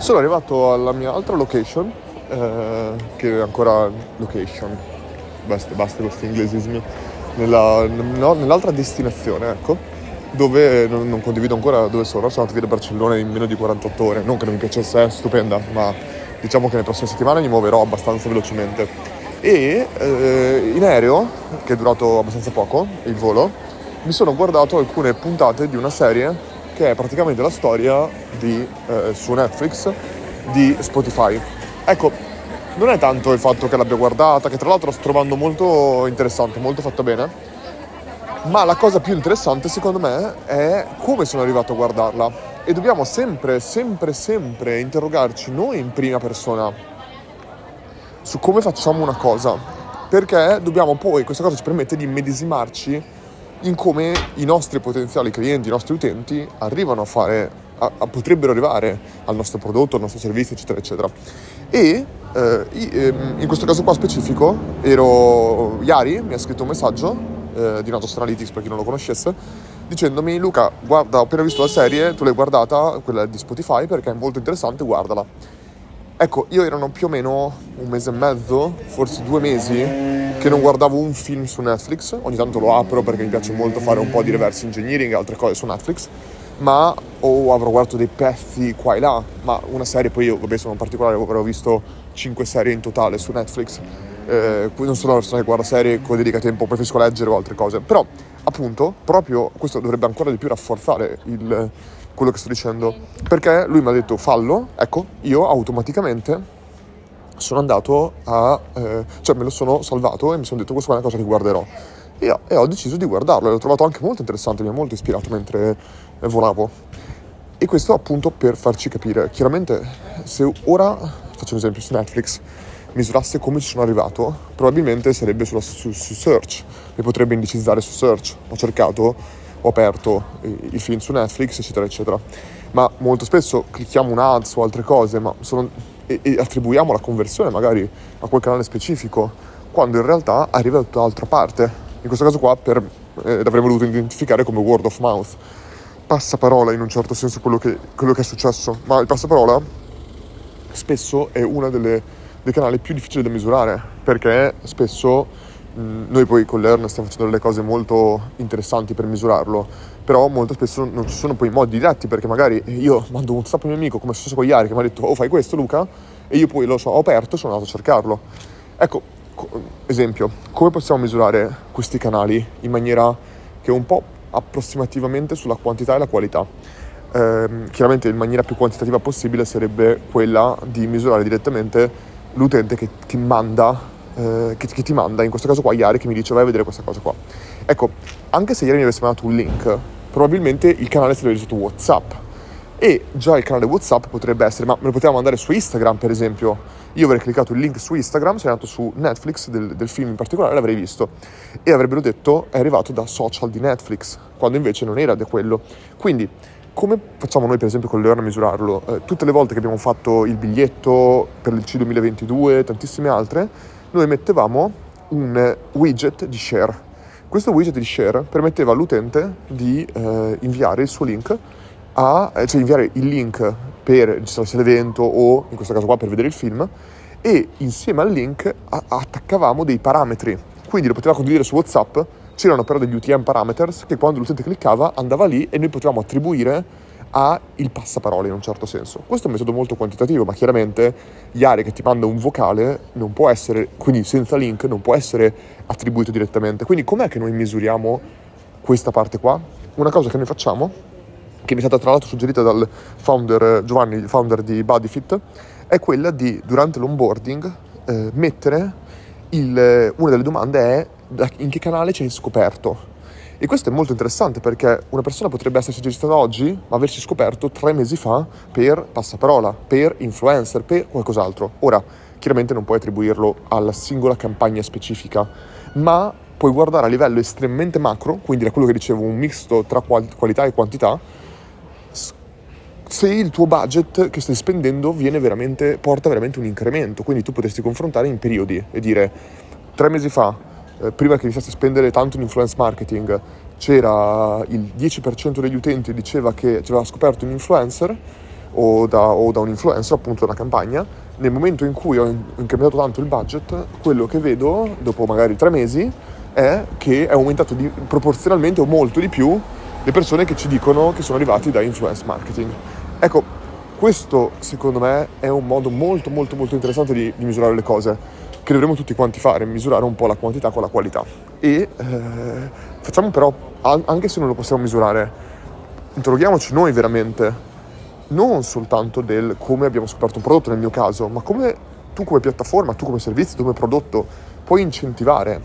sono arrivato alla mia altra location, eh, che è ancora location, basta, basta questi inglesismi, nella, no, nell'altra destinazione, ecco, dove non, non, condivido ancora dove sono, sono andato via da Barcellona in meno di 48 ore, non che non mi piacesse, è stupenda, ma diciamo che nelle prossime settimane mi muoverò abbastanza velocemente. E eh, in aereo, che è durato abbastanza poco, il volo, mi sono guardato alcune puntate di una serie che è praticamente la storia di, eh, su Netflix di Spotify. Ecco, non è tanto il fatto che l'abbia guardata, che tra l'altro sto trovando molto interessante, molto fatta bene, ma la cosa più interessante secondo me è come sono arrivato a guardarla. E dobbiamo sempre, sempre, sempre interrogarci noi in prima persona su come facciamo una cosa, perché dobbiamo poi, questa cosa ci permette di medesimarci in come i nostri potenziali clienti, i nostri utenti arrivano a fare, a, a, potrebbero arrivare al nostro prodotto, al nostro servizio, eccetera, eccetera. E eh, ehm, in questo caso qua specifico, ero Yari, mi ha scritto un messaggio eh, di Natos Analytics per chi non lo conoscesse, dicendomi Luca, guarda, ho appena visto la serie, tu l'hai guardata, quella di Spotify, perché è molto interessante, guardala. Ecco, io erano più o meno un mese e mezzo, forse due mesi, che non guardavo un film su Netflix, ogni tanto lo apro perché mi piace molto fare un po' di reverse engineering e altre cose su Netflix, ma o avrò guardato dei pezzi qua e là, ma una serie poi io, vabbè sono particolare, avrò visto 5 serie in totale su Netflix, eh, non sono una persona che guarda serie con dedica tempo, preferisco leggere o altre cose, però appunto proprio questo dovrebbe ancora di più rafforzare il, quello che sto dicendo, perché lui mi ha detto fallo, ecco, io automaticamente sono andato a... Eh, cioè me lo sono salvato e mi sono detto questa è una cosa che guarderò. E, e ho deciso di guardarlo e l'ho trovato anche molto interessante, mi ha molto ispirato mentre eh, volavo. E questo appunto per farci capire, chiaramente se ora, faccio un esempio su Netflix, misurasse come ci sono arrivato, probabilmente sarebbe sulla, su, su search, mi potrebbe indicizzare su search. Ho cercato, ho aperto i, i film su Netflix, eccetera, eccetera. Ma molto spesso clicchiamo un ads o altre cose, ma sono e, e attribuiamo la conversione magari a quel canale specifico, quando in realtà arriva da tutt'altra parte. In questo caso qua per, eh, l'avrei voluto identificare come word of mouth. Passaparola in un certo senso quello che, quello che è successo, ma il passaparola spesso è uno dei canali più difficili da misurare, perché spesso noi poi con Learn stiamo facendo delle cose molto interessanti per misurarlo, però molto spesso non ci sono poi modi diretti perché magari io mando un WhatsApp a un mio amico come è successo con Iari che mi ha detto oh fai questo Luca? E io poi lo so, ho aperto e sono andato a cercarlo. Ecco esempio come possiamo misurare questi canali in maniera che è un po' approssimativamente sulla quantità e la qualità? Eh, chiaramente in maniera più quantitativa possibile sarebbe quella di misurare direttamente l'utente che ti manda eh, che, che, ti manda in questo caso qua Iari che mi dice vai a vedere questa cosa qua ecco anche se ieri mi avesse mandato un link probabilmente il canale sarebbe su WhatsApp. E già il canale WhatsApp potrebbe essere, ma me lo poteva mandare su Instagram per esempio. Io avrei cliccato il link su Instagram, sarei andato su Netflix del, del film in particolare, l'avrei visto e avrebbero detto è arrivato da social di Netflix, quando invece non era da quello. Quindi come facciamo noi per esempio con Learn a misurarlo? Eh, tutte le volte che abbiamo fatto il biglietto per il C2022 tantissime altre, noi mettevamo un widget di share questo widget di share permetteva all'utente di eh, inviare il suo link a, eh, cioè inviare il link per registrarsi all'evento o in questo caso qua per vedere il film e insieme al link a- attaccavamo dei parametri. Quindi lo poteva condividere su WhatsApp, c'erano però degli UTM parameters che quando l'utente cliccava andava lì e noi potevamo attribuire ha il passaparole in un certo senso. Questo è un metodo molto quantitativo, ma chiaramente Yari che ti manda un vocale non può essere, quindi senza link, non può essere attribuito direttamente. Quindi com'è che noi misuriamo questa parte qua? Una cosa che noi facciamo, che mi è stata tra l'altro suggerita dal founder Giovanni, il founder di Bodyfit, è quella di durante l'onboarding eh, mettere il, una delle domande è in che canale ci hai scoperto e questo è molto interessante perché una persona potrebbe essersi registrata oggi, ma aversi scoperto tre mesi fa per passaparola, per influencer, per qualcos'altro. Ora, chiaramente non puoi attribuirlo alla singola campagna specifica, ma puoi guardare a livello estremamente macro, quindi da quello che dicevo, un misto tra qualità e quantità, se il tuo budget che stai spendendo veramente, porta veramente un incremento. Quindi tu potresti confrontare in periodi e dire tre mesi fa eh, prima che iniziasse a spendere tanto in influence marketing, c'era il 10% degli utenti diceva che ci aveva scoperto un influencer, o da, o da un influencer, appunto da una campagna, nel momento in cui ho incrementato tanto il budget, quello che vedo dopo magari tre mesi è che è aumentato di, proporzionalmente o molto di più le persone che ci dicono che sono arrivati da influence marketing. Ecco, questo secondo me è un modo molto molto molto interessante di, di misurare le cose, che dovremmo tutti quanti fare, misurare un po' la quantità con la qualità. E eh, facciamo però, anche se non lo possiamo misurare, interroghiamoci noi veramente, non soltanto del come abbiamo scoperto un prodotto nel mio caso, ma come tu come piattaforma, tu come servizio, tu come prodotto puoi incentivare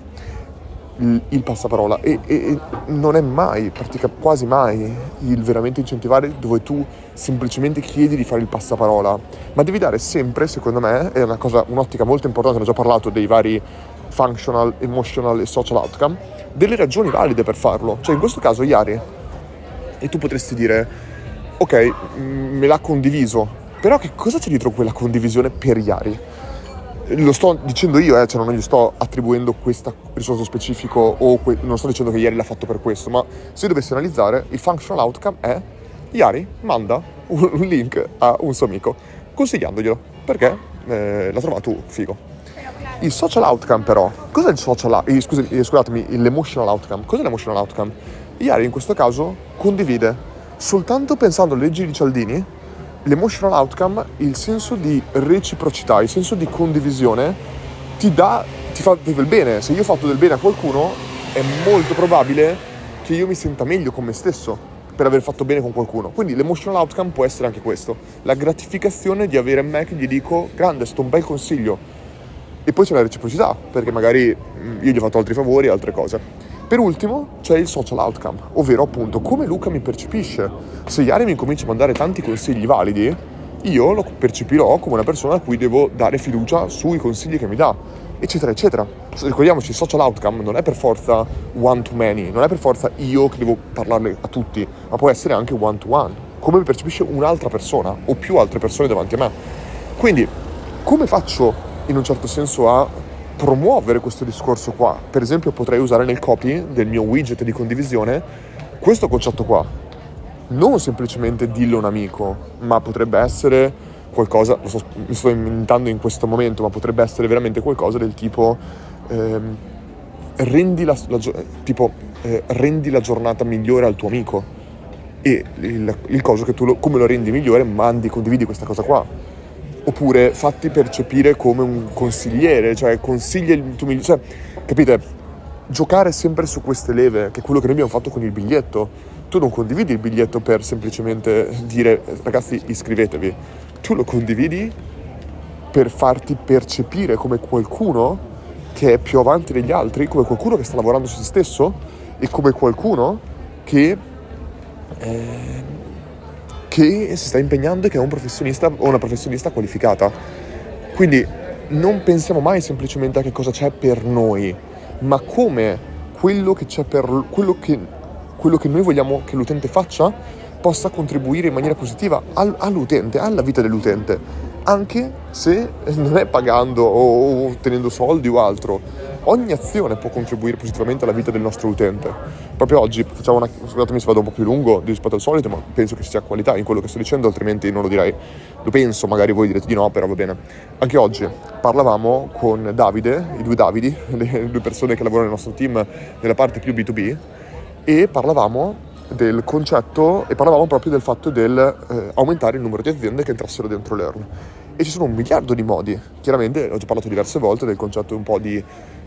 il, il passaparola e, e, non è mai, pratica, quasi mai, il veramente incentivare dove tu semplicemente chiedi di fare il passaparola, ma devi dare sempre, secondo me, è una cosa, un'ottica molto importante, ne ho già parlato dei vari functional, emotional e social outcome, delle ragioni valide per farlo. Cioè in questo caso Iari, e tu potresti dire, ok, me l'ha condiviso, però che cosa c'è dietro quella condivisione per Iari? Lo sto dicendo io, eh, cioè non gli sto attribuendo questo risultato specifico o que- non sto dicendo che ieri l'ha fatto per questo, ma se dovessi analizzare, il functional outcome è Iari manda un, un link a un suo amico consigliandoglielo perché eh, l'ha trovato figo. Il social outcome però, cos'è il social outcome? Eh, scusami, eh, scusatemi, l'emotional outcome. Cos'è l'emotional outcome? Iari in questo caso condivide soltanto pensando alle leggi di Cialdini l'emotional outcome, il senso di reciprocità, il senso di condivisione ti dà, ti fa del bene. Se io ho fatto del bene a qualcuno, è molto probabile che io mi senta meglio con me stesso per aver fatto bene con qualcuno. Quindi l'emotional outcome può essere anche questo, la gratificazione di avere me che gli dico, grande, sto un bel consiglio. E poi c'è la reciprocità, perché magari mm, io gli ho fatto altri favori e altre cose. Per ultimo c'è il social outcome, ovvero appunto come Luca mi percepisce. Se Yari mi comincia a mandare tanti consigli validi, io lo percepirò come una persona a cui devo dare fiducia sui consigli che mi dà, eccetera, eccetera. Ricordiamoci, il social outcome non è per forza one to many, non è per forza io che devo parlarle a tutti, ma può essere anche one to one, come mi percepisce un'altra persona o più altre persone davanti a me. Quindi, come faccio in un certo senso a promuovere questo discorso qua. Per esempio potrei usare nel copy del mio widget di condivisione questo concetto qua. Non semplicemente dillo a un amico, ma potrebbe essere qualcosa, lo sto, mi sto inventando in questo momento, ma potrebbe essere veramente qualcosa del tipo ehm, rendi, la, la, tipo, eh, rendi la giornata migliore al tuo amico e il, il coso che tu lo, come lo rendi migliore mandi, condividi questa cosa qua oppure fatti percepire come un consigliere, cioè consiglia il tuo migliore, cioè, capite? Giocare sempre su queste leve, che è quello che noi abbiamo fatto con il biglietto. Tu non condividi il biglietto per semplicemente dire ragazzi iscrivetevi, tu lo condividi per farti percepire come qualcuno che è più avanti degli altri, come qualcuno che sta lavorando su se stesso e come qualcuno che eh, che si sta impegnando e che è un professionista o una professionista qualificata. Quindi non pensiamo mai semplicemente a che cosa c'è per noi, ma come quello che c'è per quello che, quello che noi vogliamo che l'utente faccia possa contribuire in maniera positiva al, all'utente, alla vita dell'utente, anche se non è pagando o ottenendo soldi o altro ogni azione può contribuire positivamente alla vita del nostro utente. Proprio oggi facciamo una. Scusatemi se vado un po' più lungo rispetto al solito, ma penso che ci sia qualità in quello che sto dicendo, altrimenti non lo direi. Lo penso, magari voi direte di no, però va bene. Anche oggi parlavamo con Davide, i due Davidi, le due persone che lavorano nel nostro team nella parte più B2B, e parlavamo del concetto e parlavamo proprio del fatto del eh, aumentare il numero di aziende che entrassero dentro Learn. E ci sono un miliardo di modi. Chiaramente ho già parlato diverse volte del concetto un po' di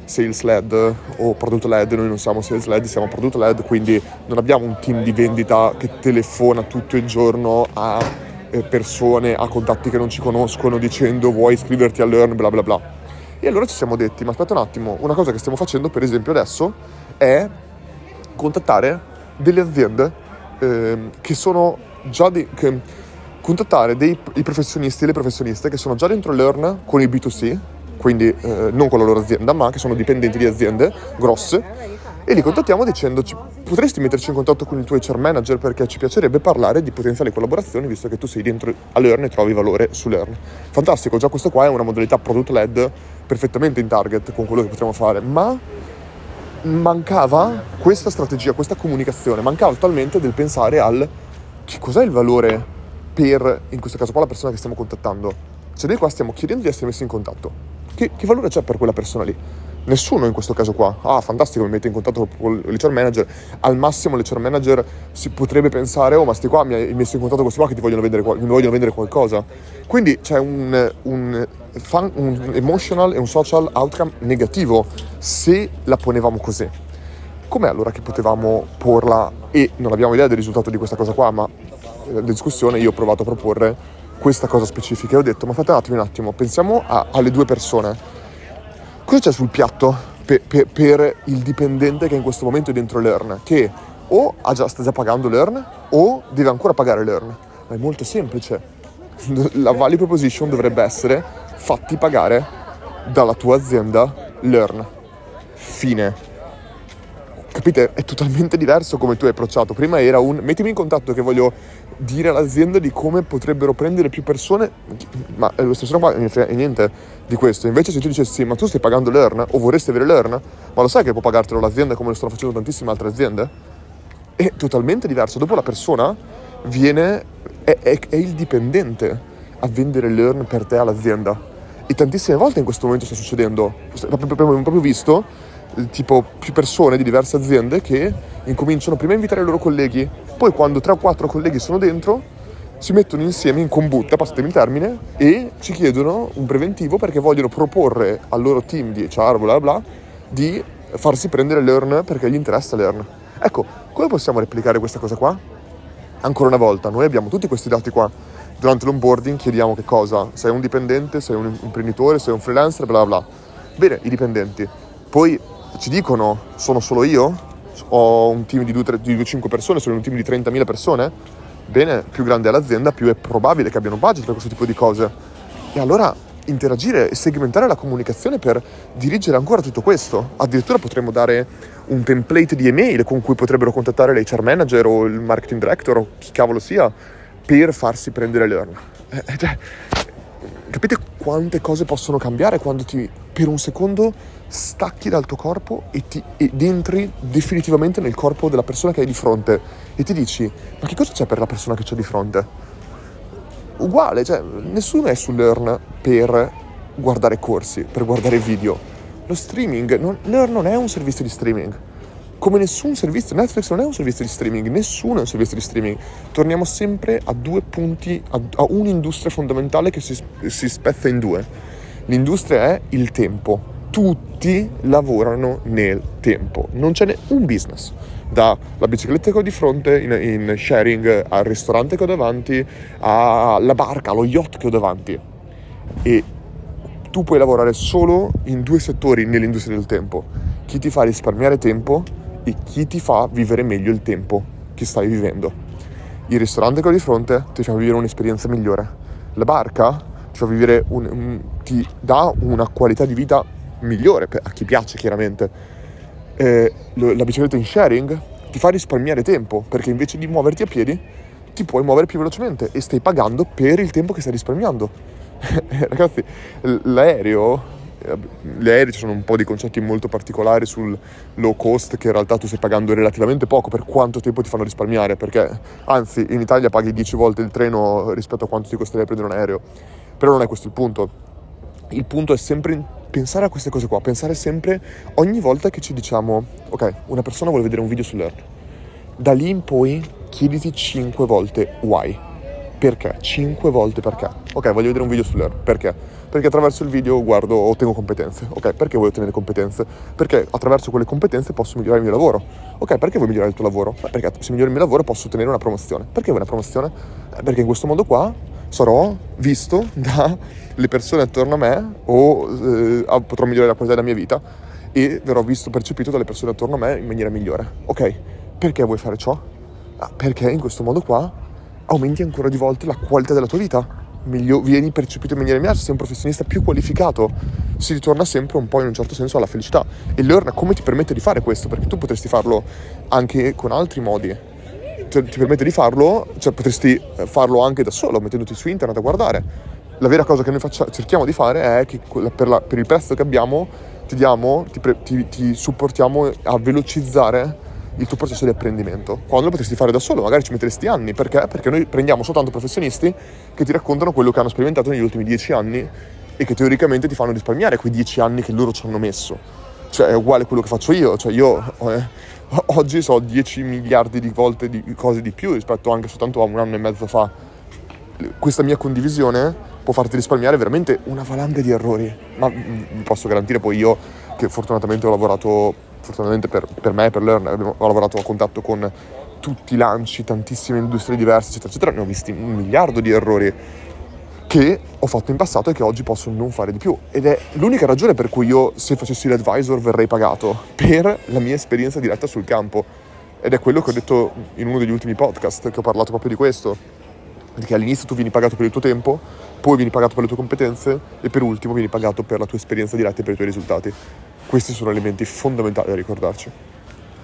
sales led o product led, noi non siamo sales led, siamo product led, quindi non abbiamo un team di vendita che telefona tutto il giorno a eh, persone, a contatti che non ci conoscono dicendo vuoi iscriverti a Learn, bla bla bla. E allora ci siamo detti, ma aspetta un attimo, una cosa che stiamo facendo per esempio adesso è contattare delle aziende eh, che sono già di, che, contattare dei i professionisti e le professioniste che sono già dentro Learn con il B2C quindi eh, non con la loro azienda, ma che sono dipendenti di aziende grosse, e li contattiamo dicendoci potresti metterci in contatto con il tuo HR manager perché ci piacerebbe parlare di potenziali collaborazioni visto che tu sei dentro a Learn e trovi valore su Learn. Fantastico, già questa qua è una modalità product led perfettamente in target con quello che potremmo fare, ma mancava questa strategia, questa comunicazione, mancava totalmente del pensare al che cos'è il valore per, in questo caso qua, la persona che stiamo contattando. Cioè noi qua stiamo chiedendo di essere messi in contatto. Che, che valore c'è per quella persona lì? Nessuno in questo caso qua. Ah, fantastico, mi mette in contatto con l'HR manager. Al massimo l'HR manager si potrebbe pensare, oh ma sti qua mi hai messo in contatto con questi qua che ti vogliono vendere, mi vogliono vendere qualcosa. Quindi c'è un, un, fun, un emotional e un social outcome negativo se la ponevamo così. Com'è allora che potevamo porla e non abbiamo idea del risultato di questa cosa qua, ma nella discussione io ho provato a proporre questa cosa specifica e ho detto ma fate un attimo un attimo, pensiamo a, alle due persone Cosa c'è sul piatto per, per, per, il dipendente che in questo momento è dentro l'ERN? Che o già, sta già pagando l'ERN o deve ancora pagare l'ERN. Ma è molto semplice. La value proposition dovrebbe essere fatti pagare dalla tua azienda l'ERN. Fine. Capite? È totalmente diverso come tu hai approcciato. Prima era un mettimi in contatto che voglio dire all'azienda di come potrebbero prendere più persone, ma lo stesso qua non niente di questo. Invece se tu dicessi ma tu stai pagando l'ERN o vorresti avere l'ERN, ma lo sai che può pagartelo l'azienda come lo stanno facendo tantissime altre aziende? È totalmente diverso. Dopo la persona viene, è, è, è il dipendente a vendere l'ERN per te all'azienda. E tantissime volte in questo momento sta succedendo. Abbiamo proprio visto tipo più persone di diverse aziende che incominciano prima a invitare i loro colleghi, poi quando 3 o 4 colleghi sono dentro si mettono insieme in combutta, passatemi il termine, e ci chiedono un preventivo perché vogliono proporre al loro team di HR, bla bla, di farsi prendere l'earn perché gli interessa l'earn. Ecco, come possiamo replicare questa cosa qua? Ancora una volta, noi abbiamo tutti questi dati qua. Durante l'onboarding chiediamo che cosa? Sei un dipendente, sei un imprenditore, sei un freelancer, bla bla. Bene, i dipendenti. Poi ci dicono sono solo io, ho un team di 2-5 persone, sono un team di 30.000 persone, bene, più grande è l'azienda, più è probabile che abbiano budget per questo tipo di cose. E allora interagire e segmentare la comunicazione per dirigere ancora tutto questo. Addirittura potremmo dare un template di email con cui potrebbero contattare l'HR manager o il marketing director o chi cavolo sia per farsi prendere l'earn. Eh, eh cioè, capite quante cose possono cambiare quando ti per un secondo stacchi dal tuo corpo e, ti, ed entri definitivamente nel corpo della persona che hai di fronte e ti dici ma che cosa c'è per la persona che c'è di fronte? Uguale, cioè nessuno è su Learn per guardare corsi, per guardare video. Lo streaming, non, Learn non è un servizio di streaming. Come nessun servizio, Netflix non è un servizio di streaming, nessuno è un servizio di streaming. Torniamo sempre a due punti, a, a un'industria fondamentale che si, si spezza in due L'industria è il tempo. Tutti lavorano nel tempo. Non ce n'è un business. Dalla bicicletta che ho di fronte in, in sharing, al ristorante che ho davanti, alla barca, allo yacht che ho davanti. E tu puoi lavorare solo in due settori nell'industria del tempo. Chi ti fa risparmiare tempo e chi ti fa vivere meglio il tempo che stai vivendo. Il ristorante che ho di fronte ti fa vivere un'esperienza migliore. La barca vivere un, un, ti dà una qualità di vita migliore a chi piace chiaramente. Eh, la bicicletta in sharing ti fa risparmiare tempo perché invece di muoverti a piedi ti puoi muovere più velocemente e stai pagando per il tempo che stai risparmiando. Ragazzi, l'aereo, eh, gli aerei ci sono un po' di concetti molto particolari sul low cost che in realtà tu stai pagando relativamente poco per quanto tempo ti fanno risparmiare perché anzi in Italia paghi 10 volte il treno rispetto a quanto ti costerebbe prendere un aereo però non è questo il punto. Il punto è sempre pensare a queste cose qua, pensare sempre ogni volta che ci diciamo, ok, una persona vuole vedere un video sull'Earn. Da lì in poi chiediti 5 volte why. Perché? 5 volte perché. Ok, voglio vedere un video sull'Earn. Perché? Perché attraverso il video guardo, ottengo competenze. Ok, perché vuoi ottenere competenze? Perché attraverso quelle competenze posso migliorare il mio lavoro. Ok, perché vuoi migliorare il tuo lavoro? perché se migliori il mio lavoro posso ottenere una promozione. Perché vuoi una promozione? perché in questo modo qua sarò visto dalle persone attorno a me o eh, potrò migliorare la qualità della mia vita e verrò visto, percepito dalle persone attorno a me in maniera migliore. Ok, perché vuoi fare ciò? Ah, perché in questo modo qua aumenti ancora di volte la qualità della tua vita, Miglio, vieni percepito in maniera migliore, sei un professionista più qualificato, si ritorna sempre un po' in un certo senso alla felicità. E Learn come ti permette di fare questo? Perché tu potresti farlo anche con altri modi ti permette di farlo, cioè potresti eh, farlo anche da solo, mettendoti su internet a guardare. La vera cosa che noi faccia, cerchiamo di fare è che per, la, per, il prezzo che abbiamo ti, diamo, ti, ti, ti supportiamo a velocizzare il tuo processo di apprendimento, quando lo potresti fare da solo, magari ci metteresti anni, perché? Perché noi prendiamo soltanto professionisti che ti raccontano quello che hanno sperimentato negli ultimi dieci anni e che teoricamente ti fanno risparmiare quei dieci anni che loro ci hanno messo. Cioè è uguale a quello che faccio io, cioè io eh, oggi so 10 miliardi di volte di cose di più rispetto anche soltanto a un anno e mezzo fa. Questa mia condivisione può farti risparmiare veramente una valanga di errori, ma vi posso garantire poi io che fortunatamente ho lavorato, fortunatamente per, per me e per Learn, ho lavorato a contatto con tutti i lanci, tantissime industrie diverse, eccetera, eccetera, ne ho visti un miliardo di errori che ho fatto in passato e che oggi posso non fare di più. Ed è l'unica ragione per cui io, se facessi l'advisor, verrei pagato per la mia esperienza diretta sul campo. Ed è quello che ho detto in uno degli ultimi podcast, che ho parlato proprio di questo. Perché all'inizio tu vieni pagato per il tuo tempo, poi vieni pagato per le tue competenze e per ultimo vieni pagato per la tua esperienza diretta e per i tuoi risultati. Questi sono elementi fondamentali da ricordarci.